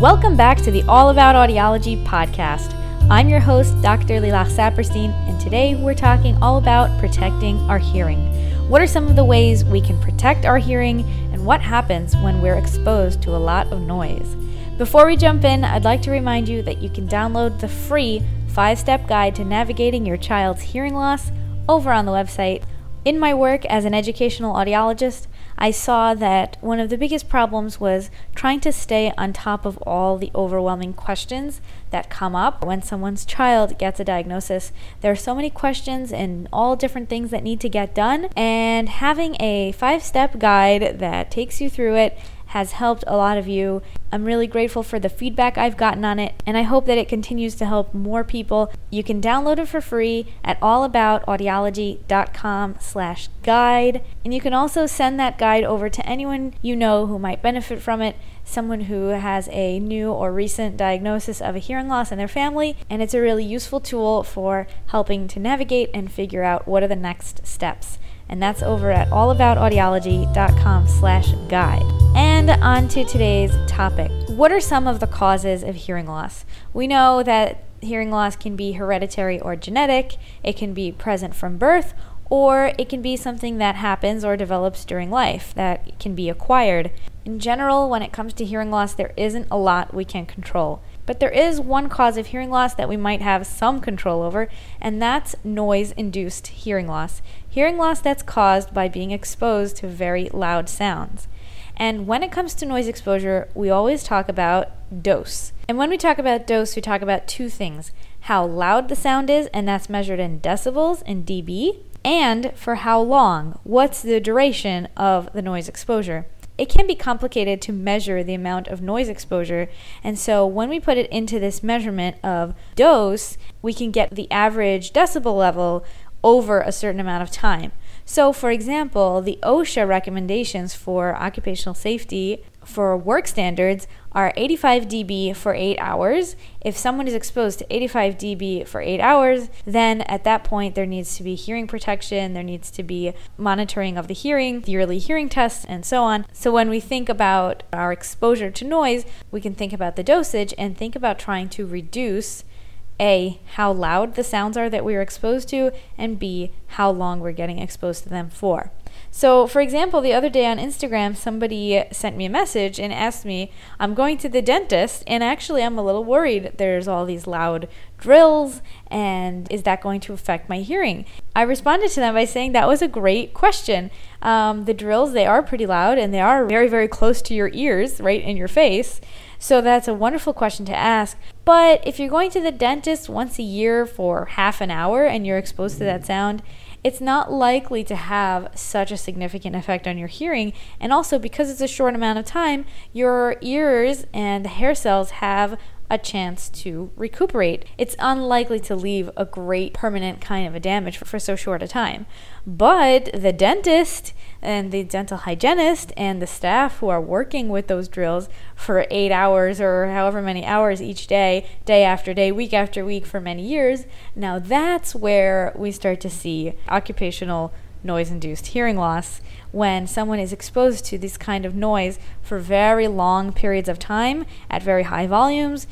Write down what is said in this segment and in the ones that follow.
Welcome back to the All About Audiology podcast. I'm your host, Dr. Lilach Saperstein, and today we're talking all about protecting our hearing. What are some of the ways we can protect our hearing, and what happens when we're exposed to a lot of noise? Before we jump in, I'd like to remind you that you can download the free five step guide to navigating your child's hearing loss over on the website. In my work as an educational audiologist, I saw that one of the biggest problems was trying to stay on top of all the overwhelming questions that come up when someone's child gets a diagnosis. There are so many questions and all different things that need to get done, and having a five step guide that takes you through it has helped a lot of you. I'm really grateful for the feedback I've gotten on it, and I hope that it continues to help more people. You can download it for free at allaboutaudiology.com slash guide, and you can also send that guide over to anyone you know who might benefit from it, someone who has a new or recent diagnosis of a hearing loss in their family, and it's a really useful tool for helping to navigate and figure out what are the next steps and that's over at allaboutaudiology.com slash guide. And on to today's topic. What are some of the causes of hearing loss? We know that hearing loss can be hereditary or genetic, it can be present from birth, or it can be something that happens or develops during life that can be acquired. In general, when it comes to hearing loss, there isn't a lot we can control. But there is one cause of hearing loss that we might have some control over, and that's noise induced hearing loss. Hearing loss that's caused by being exposed to very loud sounds. And when it comes to noise exposure, we always talk about dose. And when we talk about dose, we talk about two things how loud the sound is, and that's measured in decibels in dB, and for how long, what's the duration of the noise exposure it can be complicated to measure the amount of noise exposure. And so when we put it into this measurement of dose, we can get the average decibel level over a certain amount of time. So, for example, the OSHA recommendations for occupational safety for work standards are 85 dB for 8 hours. If someone is exposed to 85 dB for 8 hours, then at that point there needs to be hearing protection, there needs to be monitoring of the hearing, yearly hearing tests, and so on. So when we think about our exposure to noise, we can think about the dosage and think about trying to reduce a, how loud the sounds are that we are exposed to, and B, how long we're getting exposed to them for. So, for example, the other day on Instagram, somebody sent me a message and asked me, I'm going to the dentist, and actually, I'm a little worried. There's all these loud drills, and is that going to affect my hearing? I responded to them by saying that was a great question. Um, the drills, they are pretty loud, and they are very, very close to your ears, right in your face. So that's a wonderful question to ask. But if you're going to the dentist once a year for half an hour and you're exposed to that mm-hmm. sound, it's not likely to have such a significant effect on your hearing. And also, because it's a short amount of time, your ears and the hair cells have a chance to recuperate. It's unlikely to leave a great permanent kind of a damage for, for, so short a time. But the dentist and the dental hygienist and the staff who are working with those drills for eight hours or however many hours each day, day after day, week after week for many years, now that's where we start to see occupational noise induced hearing loss when someone is exposed to this kind of noise for very long periods of time at very high volumes.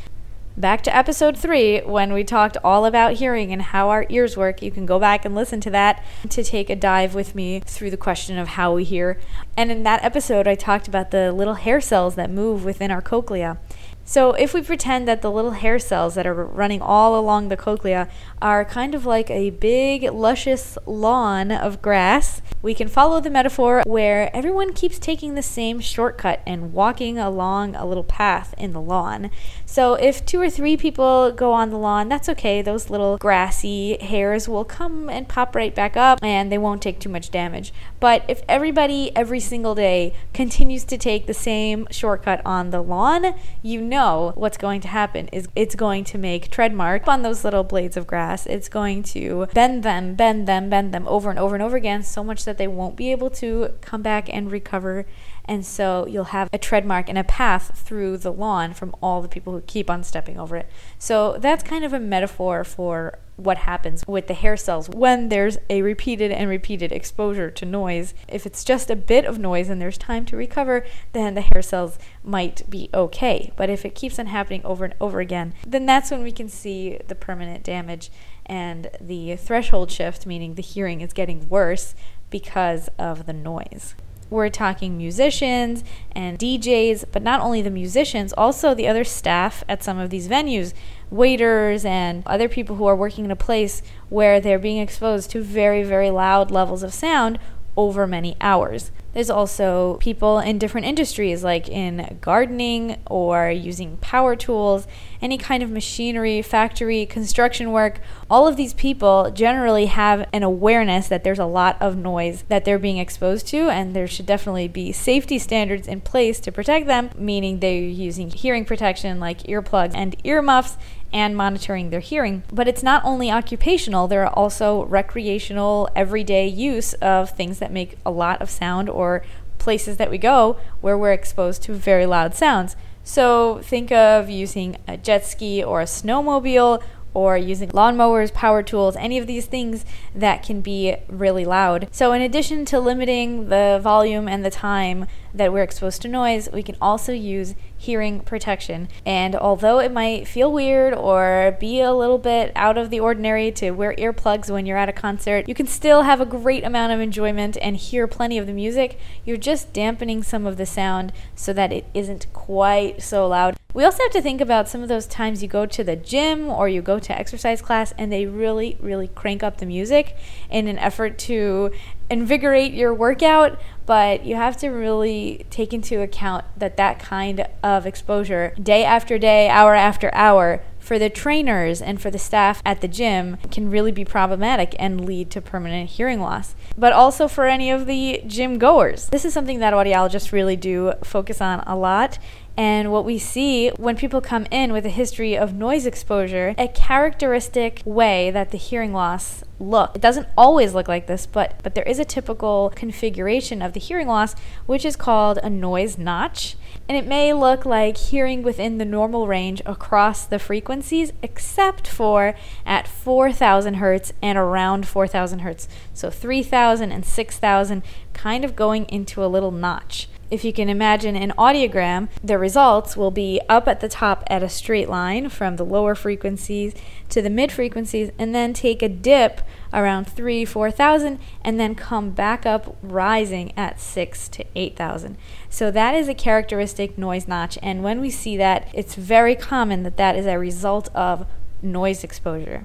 Back to episode three, when we talked all about hearing and how our ears work. You can go back and listen to that to take a dive with me through the question of how we hear. And in that episode, I talked about the little hair cells that move within our cochlea. So, if we pretend that the little hair cells that are running all along the cochlea are kind of like a big, luscious lawn of grass, we can follow the metaphor where everyone keeps taking the same shortcut and walking along a little path in the lawn. So, if two or three people go on the lawn, that's okay. Those little grassy hairs will come and pop right back up and they won't take too much damage. But if everybody every single day continues to take the same shortcut on the lawn, you know know what's going to happen is it's going to make tread marks on those little blades of grass. It's going to bend them, bend them, bend them over and over and over again so much that they won't be able to come back and recover And so you'll have a tread mark and a path through the lawn from all the people who keep on stepping over it. So that's kind of a metaphor for what happens with the hair cells when there's a repeated and repeated exposure to noise. If it's just a bit of noise and there's time to recover, then the hair cells might be okay. But if it keeps on happening over and over again, then that's when we can see the permanent damage and the threshold shift, meaning the hearing is getting worse because of the noise. We're talking musicians and DJs, but not only the musicians, also the other staff at some of these venues, waiters and other people who are working in a place where they're being exposed to very, very loud levels of sound over many hours. There's also people in different industries, like in gardening or using power tools, any kind of machinery, factory, construction work. All of these people generally have an awareness that there's a lot of noise that they're being exposed to, and there should definitely be safety standards in place to protect them, meaning they're using hearing protection like earplugs and earmuffs and monitoring their hearing. But it's not only occupational, there are also recreational, everyday use of things that make a lot of sound or places that we go where we're exposed to very loud sounds. So think of using a jet ski or a snowmobile or using lawnmowers, power tools, any of these things that can be really loud. So, in addition to limiting the volume and the time that we're exposed to noise, we can also use hearing protection. And although it might feel weird or be a little bit out of the ordinary to wear earplugs when you're at a concert, you can still have a great amount of enjoyment and hear plenty of the music. You're just dampening some of the sound so that it isn't quite so loud. We also have to think about some of those times you go to the gym or you go to exercise class and they really, really crank up the music in an effort to invigorate your workout, but you have to really take into account that that kind of exposure, day after day, hour after hour, for the trainers and for the staff at the gym can really be problematic and lead to permanent hearing loss. But also for any of the gym goers. This is something that audiologists really do focus on a lot and what we see when people come in with a history of noise exposure, a characteristic way that the hearing loss look. It doesn't always look like this, but but there is a typical configuration of the hearing loss which is called a noise notch. And it may look like hearing within the normal range across the frequencies except for at 4000 hertz and around 4000 hertz. So 3000 and 6000 kind of going into a little notch if you can imagine an audiogram, the results will be up at the top at a straight line from the lower frequencies to the mid frequencies, and then take a dip around 3 4000 and then come back up rising at 6 to 8000 so that is a characteristic noise notch and when we see that it's very common that that is a result of noise exposure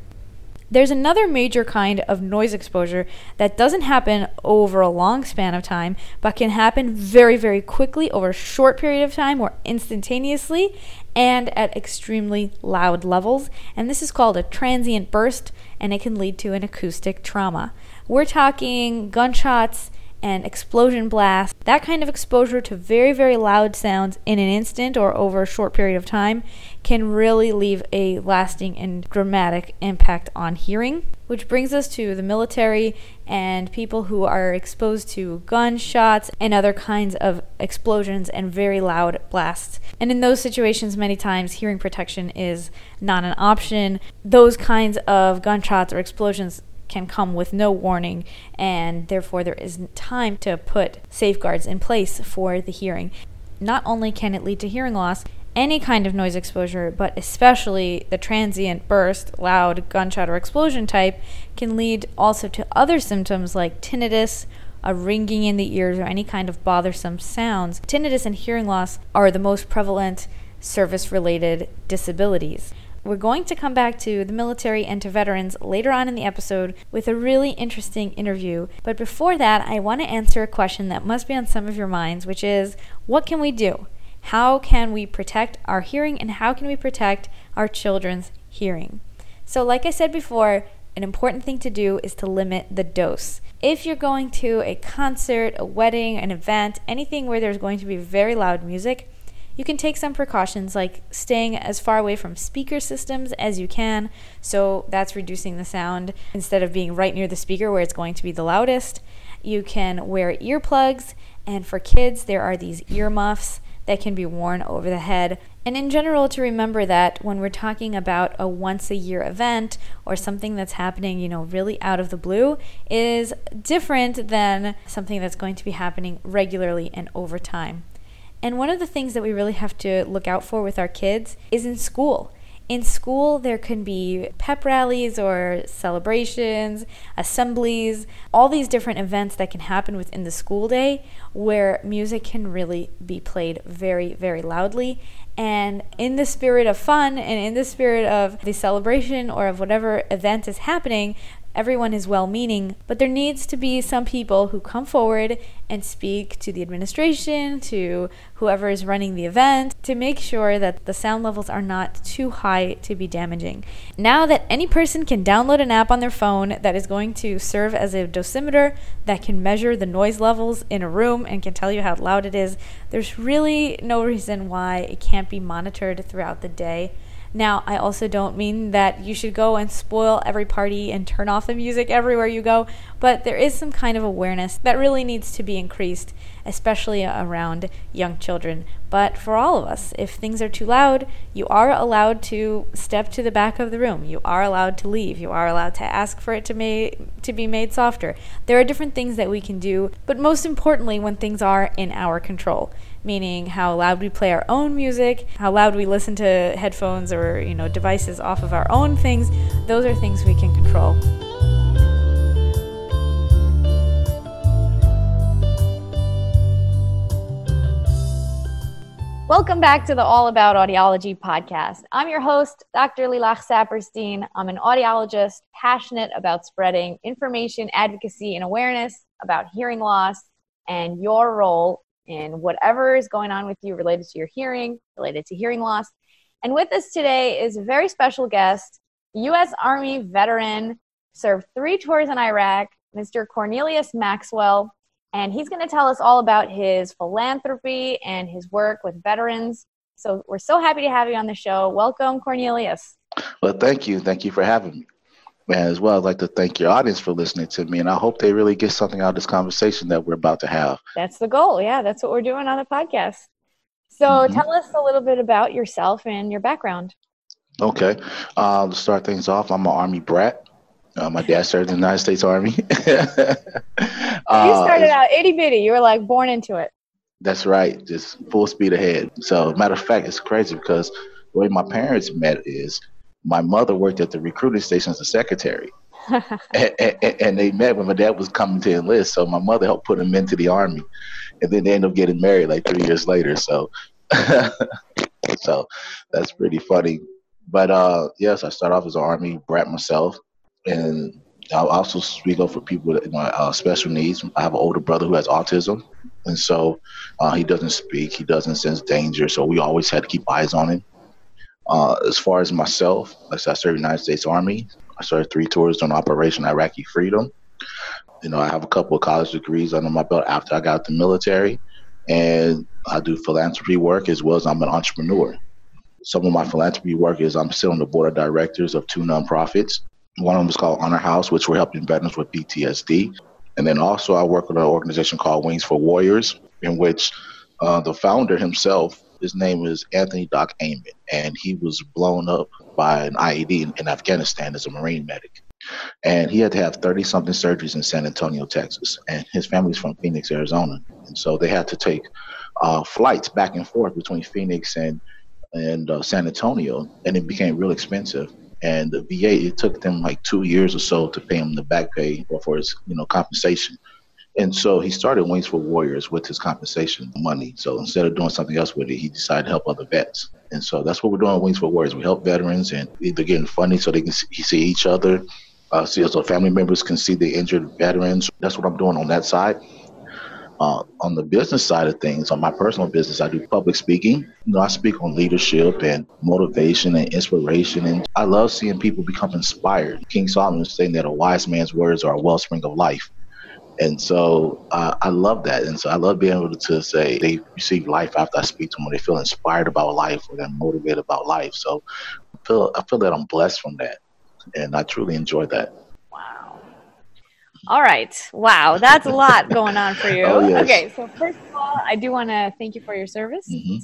there's another major kind of noise exposure that doesn't happen over a long span of time, but can happen very, very quickly over a short period of time or instantaneously and at extremely loud levels. And this is called a transient burst, and it can lead to an acoustic trauma. We're talking gunshots and explosion blasts, that kind of exposure to very, very loud sounds in an instant or over a short period of time can really leave a lasting and dramatic impact on hearing. Which brings us to the military and people who are exposed to gunshots and other kinds of explosions and very loud blasts. And in those situations, many times hearing protection is not an option. Those kinds of gunshots or explosions can come with no warning, and therefore there isn't time to put safeguards in place for the hearing. Not only can it lead to hearing loss, any kind of noise exposure, but especially the transient burst, loud gunshot or explosion type, can lead also to other symptoms like tinnitus, a ringing in the ears, or any kind of bothersome sounds. Tinnitus and hearing loss are the most prevalent service related disabilities. We're going to come back to the military and to veterans later on in the episode with a really interesting interview. But before that, I want to answer a question that must be on some of your minds, which is what can we do? How can we protect our hearing and how can we protect our children's hearing? So, like I said before, an important thing to do is to limit the dose. If you're going to a concert, a wedding, an event, anything where there's going to be very loud music, you can take some precautions like staying as far away from speaker systems as you can. So that's reducing the sound instead of being right near the speaker where it's going to be the loudest. You can wear earplugs, and for kids, there are these earmuffs that can be worn over the head. And in general, to remember that when we're talking about a once a year event or something that's happening, you know, really out of the blue, is different than something that's going to be happening regularly and over time. And one of the things that we really have to look out for with our kids is in school in school, there can be pep rallies or celebrations, assemblies, all these different events that can happen within the school day where music can really be played very, very loudly. And in the spirit of fun and in the spirit of the celebration or of whatever event is happening, everyone is well meaning, but there needs to be some people who come forward and speak to the administration, to whoever is running the event, to make sure that the sound levels are not too high to be damaging. Now that any person can download an app on their phone that is going to serve as a dosimeter that can measure the noise levels in a room and can tell you how loud it is, there's really no reason why it can't be monitored throughout the day. Now, I also don't mean that you should go and spoil every party and turn off the music everywhere you go, but there is some kind of awareness that really needs to be increased, especially around young children. But for all of us, if things are too loud, you are allowed to step to the back of the room. You are allowed to leave. You are allowed to ask for it to, ma- to be made softer. There are different things that we can do, but most importantly, when things are in our control meaning how loud we play our own music, how loud we listen to headphones or, you know, devices off of our own things. Those are things we can control. Welcome back to the All About Audiology podcast. I'm your host, Dr. Lilach Saperstein. I'm an audiologist passionate about spreading information, advocacy, and awareness about hearing loss and your role in whatever is going on with you related to your hearing, related to hearing loss. And with us today is a very special guest, U.S. Army veteran, served three tours in Iraq, Mr. Cornelius Maxwell. And he's going to tell us all about his philanthropy and his work with veterans. So we're so happy to have you on the show. Welcome, Cornelius. Well, thank you. Thank you for having me. And as well, I'd like to thank your audience for listening to me, and I hope they really get something out of this conversation that we're about to have. That's the goal. Yeah, that's what we're doing on the podcast. So mm-hmm. tell us a little bit about yourself and your background. Okay. Uh, to start things off, I'm an Army brat. Uh, my dad served in the United States Army. uh, you started out itty bitty. You were like born into it. That's right. Just full speed ahead. So, matter of fact, it's crazy because the way my parents met is my mother worked at the recruiting station as a secretary. and, and, and, they met when my dad was coming to enlist. So my mother helped put him into the army, and then they ended up getting married like three years later. So, so that's pretty funny. But uh, yes, I started off as an army brat myself, and I also speak up for people with uh, special needs. I have an older brother who has autism, and so uh, he doesn't speak. He doesn't sense danger, so we always had to keep eyes on him. Uh, as far as myself, I served United States Army. I served three tours on Operation Iraqi Freedom. You know, I have a couple of college degrees under my belt after I got out the military, and I do philanthropy work as well as I'm an entrepreneur. Some of my philanthropy work is I'm still on the board of directors of two nonprofits. One of them is called Honor House, which we're helping veterans with PTSD. And then also I work with an organization called Wings for Warriors, in which uh, the founder himself his name is Anthony Doc Amon, and he was blown up by an IED in, in Afghanistan as a Marine medic. And he had to have 30 something surgeries in San Antonio, Texas. And his family's from Phoenix, Arizona. And so they had to take uh, flights back and forth between Phoenix and, and uh, San Antonio. And it became real expensive. And the VA, it took them like two years or so to pay him the back pay or for his, you know, compensation. And so he started Wings for Warriors with his compensation money. So instead of doing something else with it, he decided to help other vets. And so that's what we're doing Wings for Warriors. We help veterans and either getting funding so they can see each other, uh, see so family members can see the injured veterans. That's what I'm doing on that side. Uh, on the business side of things, on my personal business, I do public speaking. You know, I speak on leadership and motivation and inspiration, and I love seeing people become inspired. King Solomon is saying that a wise man's words are a wellspring of life. And so uh, I love that. And so I love being able to say they receive life after I speak to them, or they feel inspired about life, or they're motivated about life. So I feel I feel that I'm blessed from that, and I truly enjoy that. Wow. All right. Wow, that's a lot going on for you. Oh, yes. Okay, so first of all, I do want to thank you for your service. hmm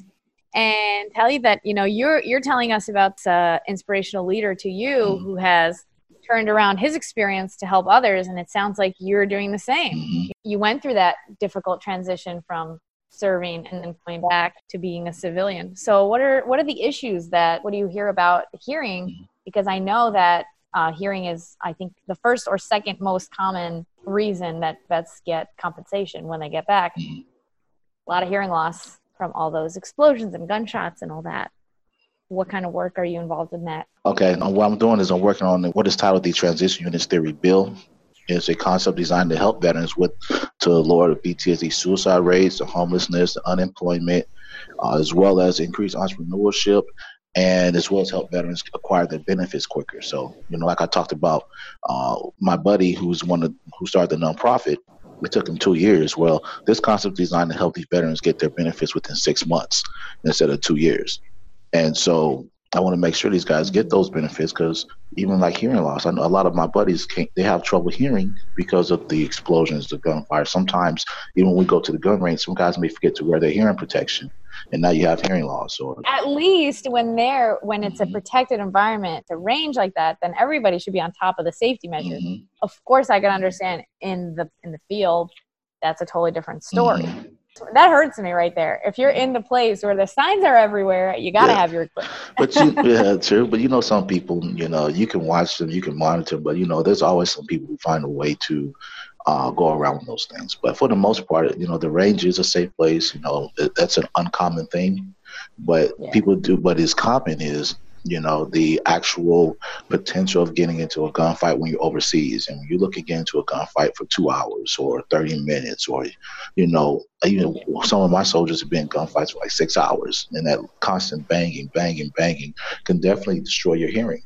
and tell you that you know you're you're telling us about uh, inspirational leader to you Mhm. who has turned around his experience to help others and it sounds like you're doing the same hmm you went through that difficult transition from serving and then coming back to being a civilian so what are what are the issues that what do you hear about hearing Mhm. because i know that uh, hearing is i think the first or second most common reason that vets get compensation when they get back Mhm. a lot of hearing loss from all those explosions and gunshots and all that. What kind of work are you involved in that? Okay, what I'm doing is I'm working on what is titled the Transition Units Theory Bill. It's a concept designed to help veterans with to lower the PTSD suicide rates, the homelessness, the unemployment, uh, as well as increase entrepreneurship, and as well as help veterans acquire their benefits quicker. So, you know, like I talked about, uh, my buddy who's one of, who started the nonprofit, it took him two years. Well, this concept is designed to help these veterans get their benefits within six months instead of two years. And so I want to make sure these guys get those benefits because even like hearing loss, I know a lot of my buddies can't, they have trouble hearing because of the explosions, the gunfire. Sometimes even when we go to the gun range, some guys may forget to wear their hearing protection, and now you have hearing loss. Or At least when they're when it's a Mhm. protected environment, a range like that, then everybody should be on top of the safety measures. Mhm, Of course, I can understand in the in the field, that's a totally different story. mhm. That hurts me right there. If you're in the place where the signs are everywhere, you got to Yeah. have your equipment. But you, yeah, true. But you know, some people, you know, you can watch them, you can monitor, them, but you know, there's always some people who find a way to uh, go around those things. But for the most part, you know, the range is a safe place. You know, that's an uncommon thing. But Yeah. people do. But is common is, you know, the actual potential of getting into a gunfight when you're overseas, and when you look again into a gunfight for two hours or 30 minutes, or you know, even some of my soldiers have been in gunfights for like six hours, and that constant banging, banging, banging can definitely destroy your hearing.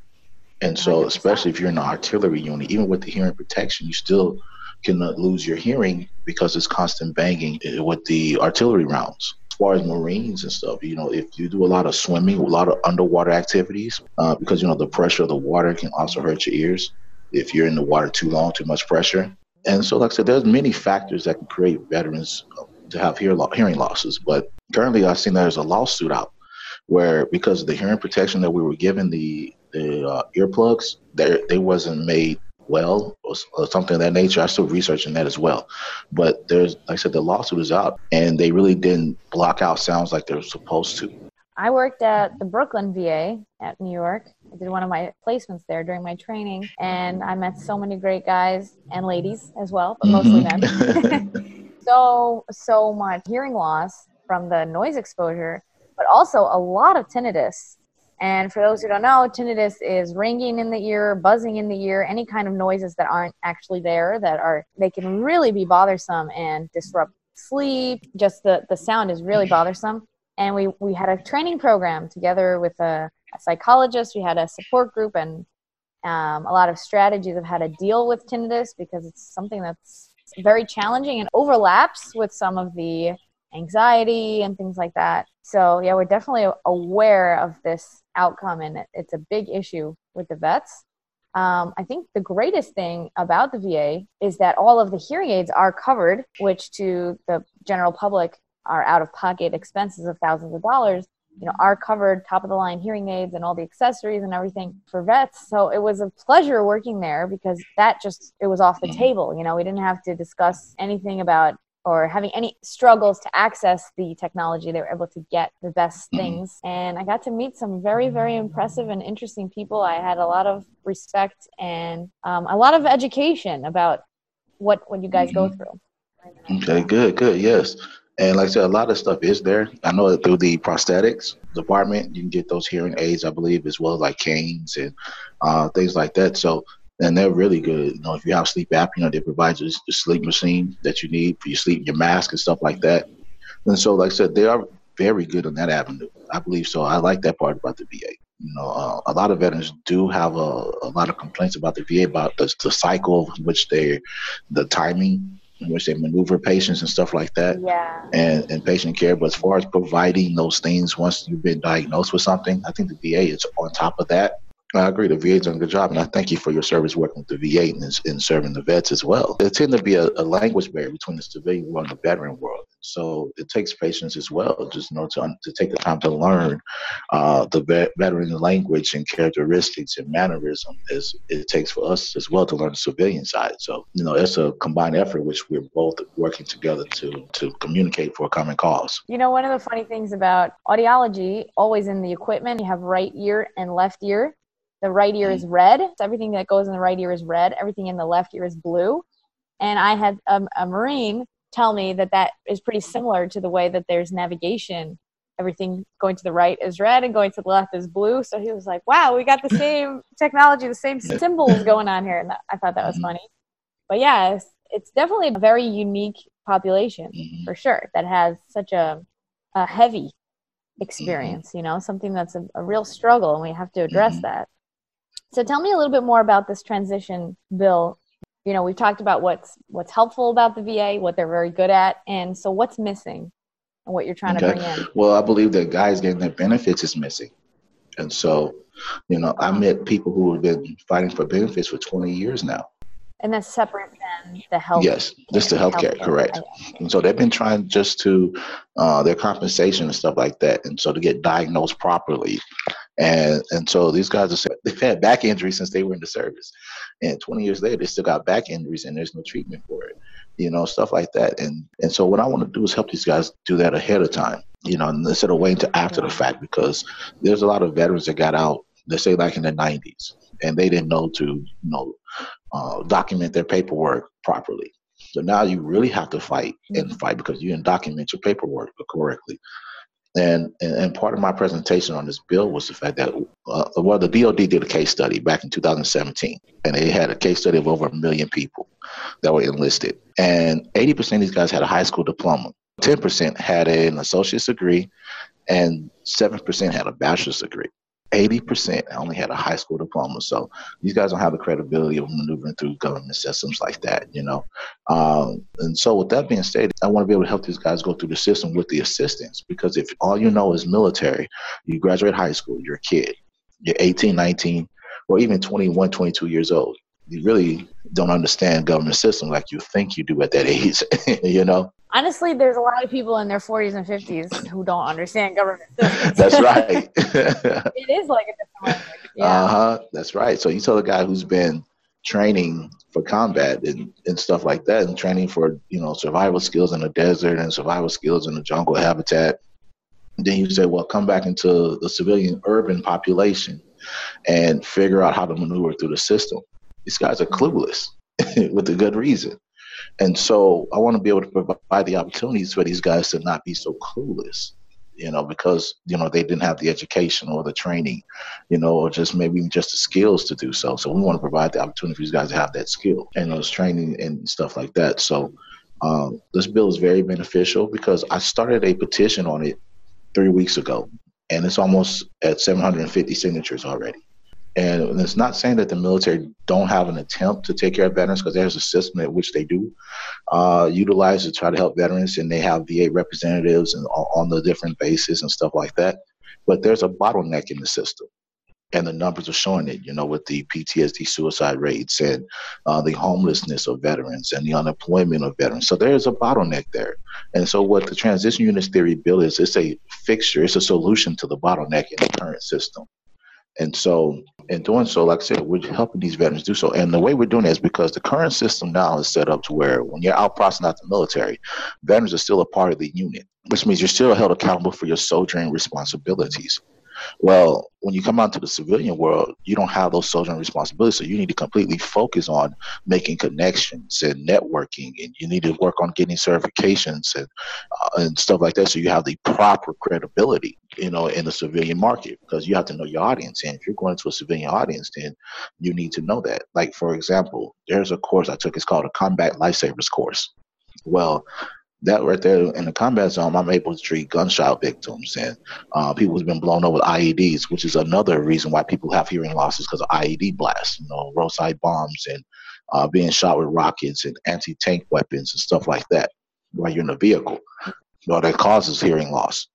And so, especially if you're in an artillery unit, even with the hearing protection, you still can uh, lose your hearing because it's constant banging uh, with the artillery rounds. Far as Marines and stuff, you know, if you do a lot of swimming, a lot of underwater activities, uh, because, you know, the pressure of the water can also hurt your ears if you're in the water too long, too much pressure. And so, like I said, there's many factors that can create veterans uh, to have hear lo- hearing losses. But currently, I've seen there's a lawsuit out where because of the hearing protection that we were given, the the uh, earplugs, they wasn't made well or, or something of that nature. I'm still researching that as well. But there's, like I said, the lawsuit is out, and they really didn't block out sounds like they're supposed to. I worked at the Brooklyn VA at New York. I did one of my placements there during my training, and I met so many great guys and ladies as well, but mostly Mhm. men. so so much hearing loss from the noise exposure, but also a lot of tinnitus. And for those who don't know, tinnitus is ringing in the ear, buzzing in the ear, any kind of noises that aren't actually there that are they can really be bothersome and disrupt sleep. Just the the sound is really bothersome and we we had a training program together with a, a psychologist we had a support group and um, a lot of strategies of how to deal with tinnitus because it's something that's very challenging and overlaps with some of the anxiety and things like that. So yeah we're definitely aware of this outcome and it's a big issue with the vets. Um, I think the greatest thing about the VA is that all of the hearing aids are covered, which to the general public are out of pocket expenses of thousands of dollars you know are covered top of the line hearing aids and all the accessories and everything for vets. So it was a pleasure working there because that just it was off the Mhm. table you know we didn't have to discuss anything about or having any struggles to access the technology they were able to get the best Mhm. things and i got to meet some very very impressive and interesting people i had a lot of respect and um, a lot of education about what what you guys go Mhm. through Okay, good, good, yes. And like I said, a lot of stuff is there. I know that through the prosthetics department, you can get those hearing aids, I believe, as well as like canes and uh, things like that. So, and they're really good. You know, if you have sleep apnea, you know, they provide you the sleep machine that you need for your sleep, your mask and stuff like that. And so, like I said, they are very good on that avenue. I believe so. I like that part about the VA. You know, uh, a lot of veterans do have a, a lot of complaints about the VA about the, the cycle in which they, the timing in which they maneuver patients and stuff like that yeah and, and patient care. But as far as providing those things once you've been diagnosed with something, I think the VA is on top of that. I agree. The VA's done a good job, and I thank you for your service working with the VA and in serving the vets as well. There tend to be a, a, language barrier between the civilian world and the veteran world, so it takes patience as well, just know to, to take the time to learn uh, the vet, veteran language and characteristics and mannerism as it takes for us as well to learn the civilian side. So you know it's a combined effort which we're both working together to to communicate for a common cause. You know, one of the funny things about audiology, always in the equipment, you have right ear and left ear the right ear is red. So everything that goes in the right ear is red. Everything in the left ear is blue. And I had a, a Marine tell me that that is pretty similar to the way that there's navigation. Everything going to the right is red and going to the left is blue. So he was like, wow, we got the same technology, the same symbols going on here. And I thought that was mm-hmm. funny. But yeah, it's, it's definitely a very unique population mm-hmm. for sure that has such a, a heavy mm-hmm. experience, you know, something that's a, a real struggle and we have to address that. So tell me a little bit more about this transition bill. You know, we've talked about what's what's helpful about the VA, what they're very good at, and so what's missing and what you're trying okay. to bring in. Well, I believe that guys getting their benefits is missing. And so, you know, I met people who have been fighting for benefits for 20 years now. And that's separate than the health. Yes, just the healthcare, healthcare. correct. And so they've been trying just to uh, their compensation and stuff like that, and so to get diagnosed properly and and so these guys are they've had back injuries since they were in the service, and 20 years later they still got back injuries and there's no treatment for it, you know, stuff like that. And and so what I want to do is help these guys do that ahead of time, you know, instead of waiting to after the fact because there's a lot of veterans that got out, let's say like in the 90s, and they didn't know to you know uh, document their paperwork properly. So now you really have to fight and fight because you didn't document your paperwork correctly. And, and part of my presentation on this bill was the fact that uh, well the DoD did a case study back in 2017, and they had a case study of over a million people that were enlisted, and 80% of these guys had a high school diploma, 10% had an associate's degree, and 7% had a bachelor's degree. 80% only had a high school diploma. So these guys don't have the credibility of maneuvering through government systems like that, you know. Um, and so, with that being said, I want to be able to help these guys go through the system with the assistance because if all you know is military, you graduate high school, you're a kid, you're 18, 19, or even 21, 22 years old. You really don't understand government system like you think you do at that age, you know honestly, there's a lot of people in their 40s and 50s who don't understand government systems. That's right. it is like a different language. Yeah. Uh huh. That's right. So you tell a guy who's been training for combat and, and stuff like that, and training for you know survival skills in the desert and survival skills in the jungle habitat. Then you say, well, come back into the civilian urban population and figure out how to maneuver through the system. These guys are clueless with a good reason. And so I want to be able to provide the opportunities for these guys to not be so clueless, you know, because, you know, they didn't have the education or the training, you know, or just maybe just the skills to do so. So we want to provide the opportunity for these guys to have that skill and those training and stuff like that. So um, this bill is very beneficial because I started a petition on it three weeks ago and it's almost at 750 signatures already. And it's not saying that the military don't have an attempt to take care of veterans because there's a system at which they do uh, utilize to try to help veterans, and they have VA representatives and on the different bases and stuff like that. But there's a bottleneck in the system, and the numbers are showing it. You know, with the PTSD suicide rates and uh, the homelessness of veterans and the unemployment of veterans. So there's a bottleneck there. And so what the transition units theory bill is, it's a fixture, it's a solution to the bottleneck in the current system. And so, in doing so, like I said, we're helping these veterans do so. And the way we're doing it is because the current system now is set up to where when you're out processing out the military, veterans are still a part of the unit, which means you're still held accountable for your soldiering responsibilities. Well, when you come out to the civilian world, you don't have those social responsibilities. So you need to completely focus on making connections and networking, and you need to work on getting certifications and uh, and stuff like that. So you have the proper credibility, you know, in the civilian market because you have to know your audience. And if you're going to a civilian audience, then you need to know that. Like for example, there's a course I took. It's called a Combat Lifesavers course. Well, that right there in the combat zone, I'm able to treat gunshot victims and uh, people who've been blown up with IEDs, which is another reason why people have hearing losses because of IED blasts, you know, roadside bombs and uh, being shot with rockets and anti-tank weapons and stuff like that while you're in a vehicle. Well, that causes hearing loss.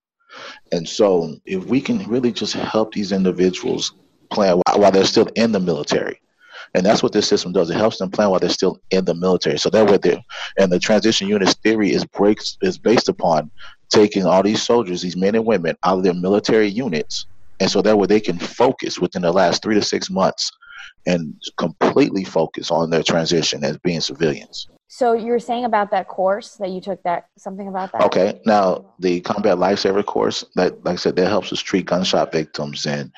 And so, if we can really just help these individuals plan while they're still in the military. And that's what this system does. It helps them plan while they're still in the military. So that way they and the transition units theory is breaks is based upon taking all these soldiers, these men and women, out of their military units. And so that way they can focus within the last three to six months and completely focus on their transition as being civilians. So you were saying about that course that you took that something about that. Okay, now the combat lifesaver course that, like I said, that helps us treat gunshot victims and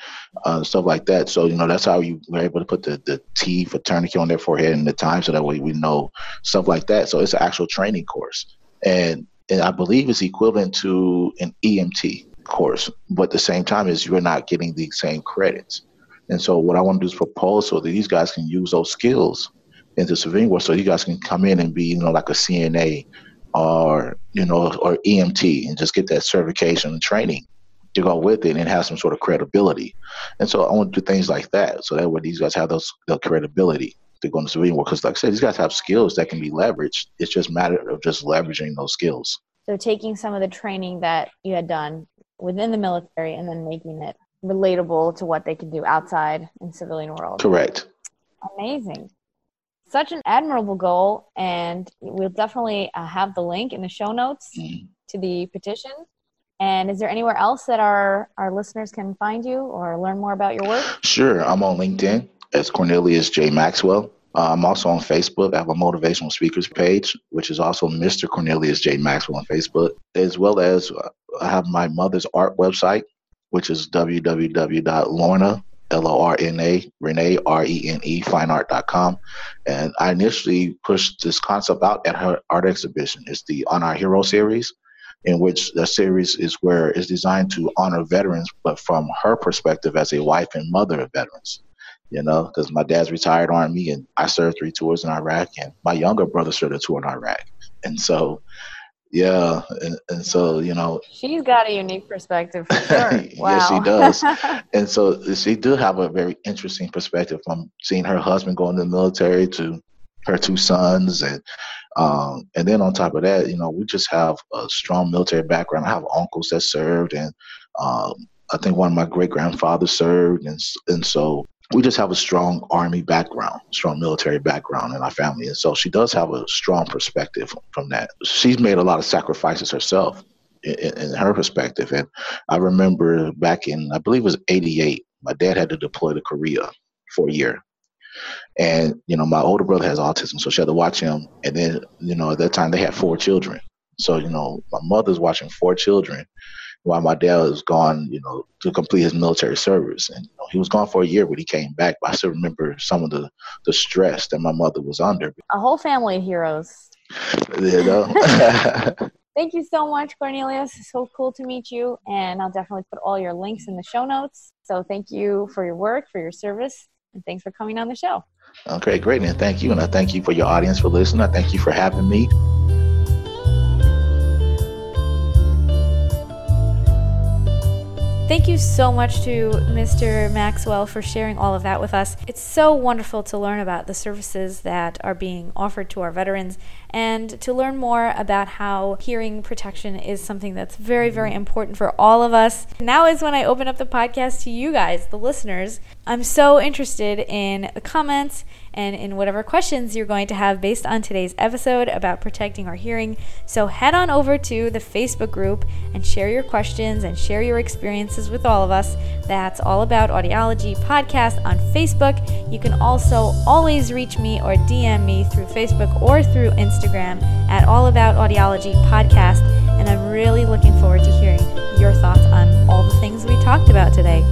uh, stuff like that. So you know that's how you were able to put the the T for tourniquet on their forehead and the time, so that way we know stuff like that. So it's an actual training course, and and I believe it's equivalent to an EMT course, but at the same time is you're not getting the same credits. And so what I want to do is propose so that these guys can use those skills into civilian work so you guys can come in and be, you know, like a CNA or, you know, or EMT and just get that certification and training to go with it and have some sort of credibility. And so I want to do things like that. So that way these guys have those the credibility to go into civilian work. Because like I said, these guys have skills that can be leveraged. It's just matter of just leveraging those skills. So taking some of the training that you had done within the military and then making it relatable to what they can do outside in civilian world. Correct. Amazing. Such an admirable goal, and we'll definitely uh, have the link in the show notes mm-hmm. to the petition. And is there anywhere else that our, our listeners can find you or learn more about your work? Sure. I'm on LinkedIn as Cornelius J. Maxwell. Uh, I'm also on Facebook. I have a motivational speakers page, which is also Mr. Cornelius J. Maxwell on Facebook, as well as uh, I have my mother's art website, which is www.lorna, L-O-R-N-A, Renee, R-E-N-E, fineart.com. And I initially pushed this concept out at her art exhibition. It's the On Our Hero series, in which the series is where it's designed to honor veterans, but from her perspective as a wife and mother of veterans. You know, because my dad's retired army and I served three tours in Iraq, and my younger brother served a tour in Iraq. And so yeah, and, and so you know, she's got a unique perspective for sure. Wow. yes, she does. and so she do have a very interesting perspective from seeing her husband go in the military to her two sons, and um, and then on top of that, you know, we just have a strong military background. I have uncles that served, and um, I think one of my great grandfathers served, and and so we just have a strong army background, strong military background in our family. And so she does have a strong perspective from that. She's made a lot of sacrifices herself in, in, her perspective. And I remember back in, I believe it was 88, my dad had to deploy to Korea for a year. And, you know, my older brother has autism, so she had to watch him. And then, you know, at that time they had four children. So, you know, my mother's watching four children while my dad was gone, you know, to complete his military service. And you know, he was gone for a year when he came back. But I still remember some of the, the stress that my mother was under. A whole family of heroes. You know? Thank you so much, Cornelius. so cool to meet you. And I'll definitely put all your links in the show notes. So thank you for your work, for your service, and thanks for coming on the show. Okay, great. And thank you. And I thank you for your audience for listening. I thank you for having me. Thank you so much to Mr. Maxwell for sharing all of that with us. It's so wonderful to learn about the services that are being offered to our veterans and to learn more about how hearing protection is something that's very, very mm-hmm. important for all of us. Now is when I open up the podcast to you guys, the listeners. I'm so interested in the comments and in whatever questions you're going to have based on today's episode about protecting our hearing. So head on over to the Facebook group and share your questions and share your experiences with all of us. That's All About Audiology Podcast on Facebook. You can also always reach me or DM me through Facebook or through Instagram at All About Audiology Podcast. And I'm really looking forward to hearing your thoughts on all the things we talked about today.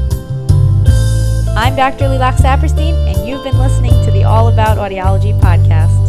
I'm Dr. Lilach Saperstein, and you've been listening to the All About Audiology podcast.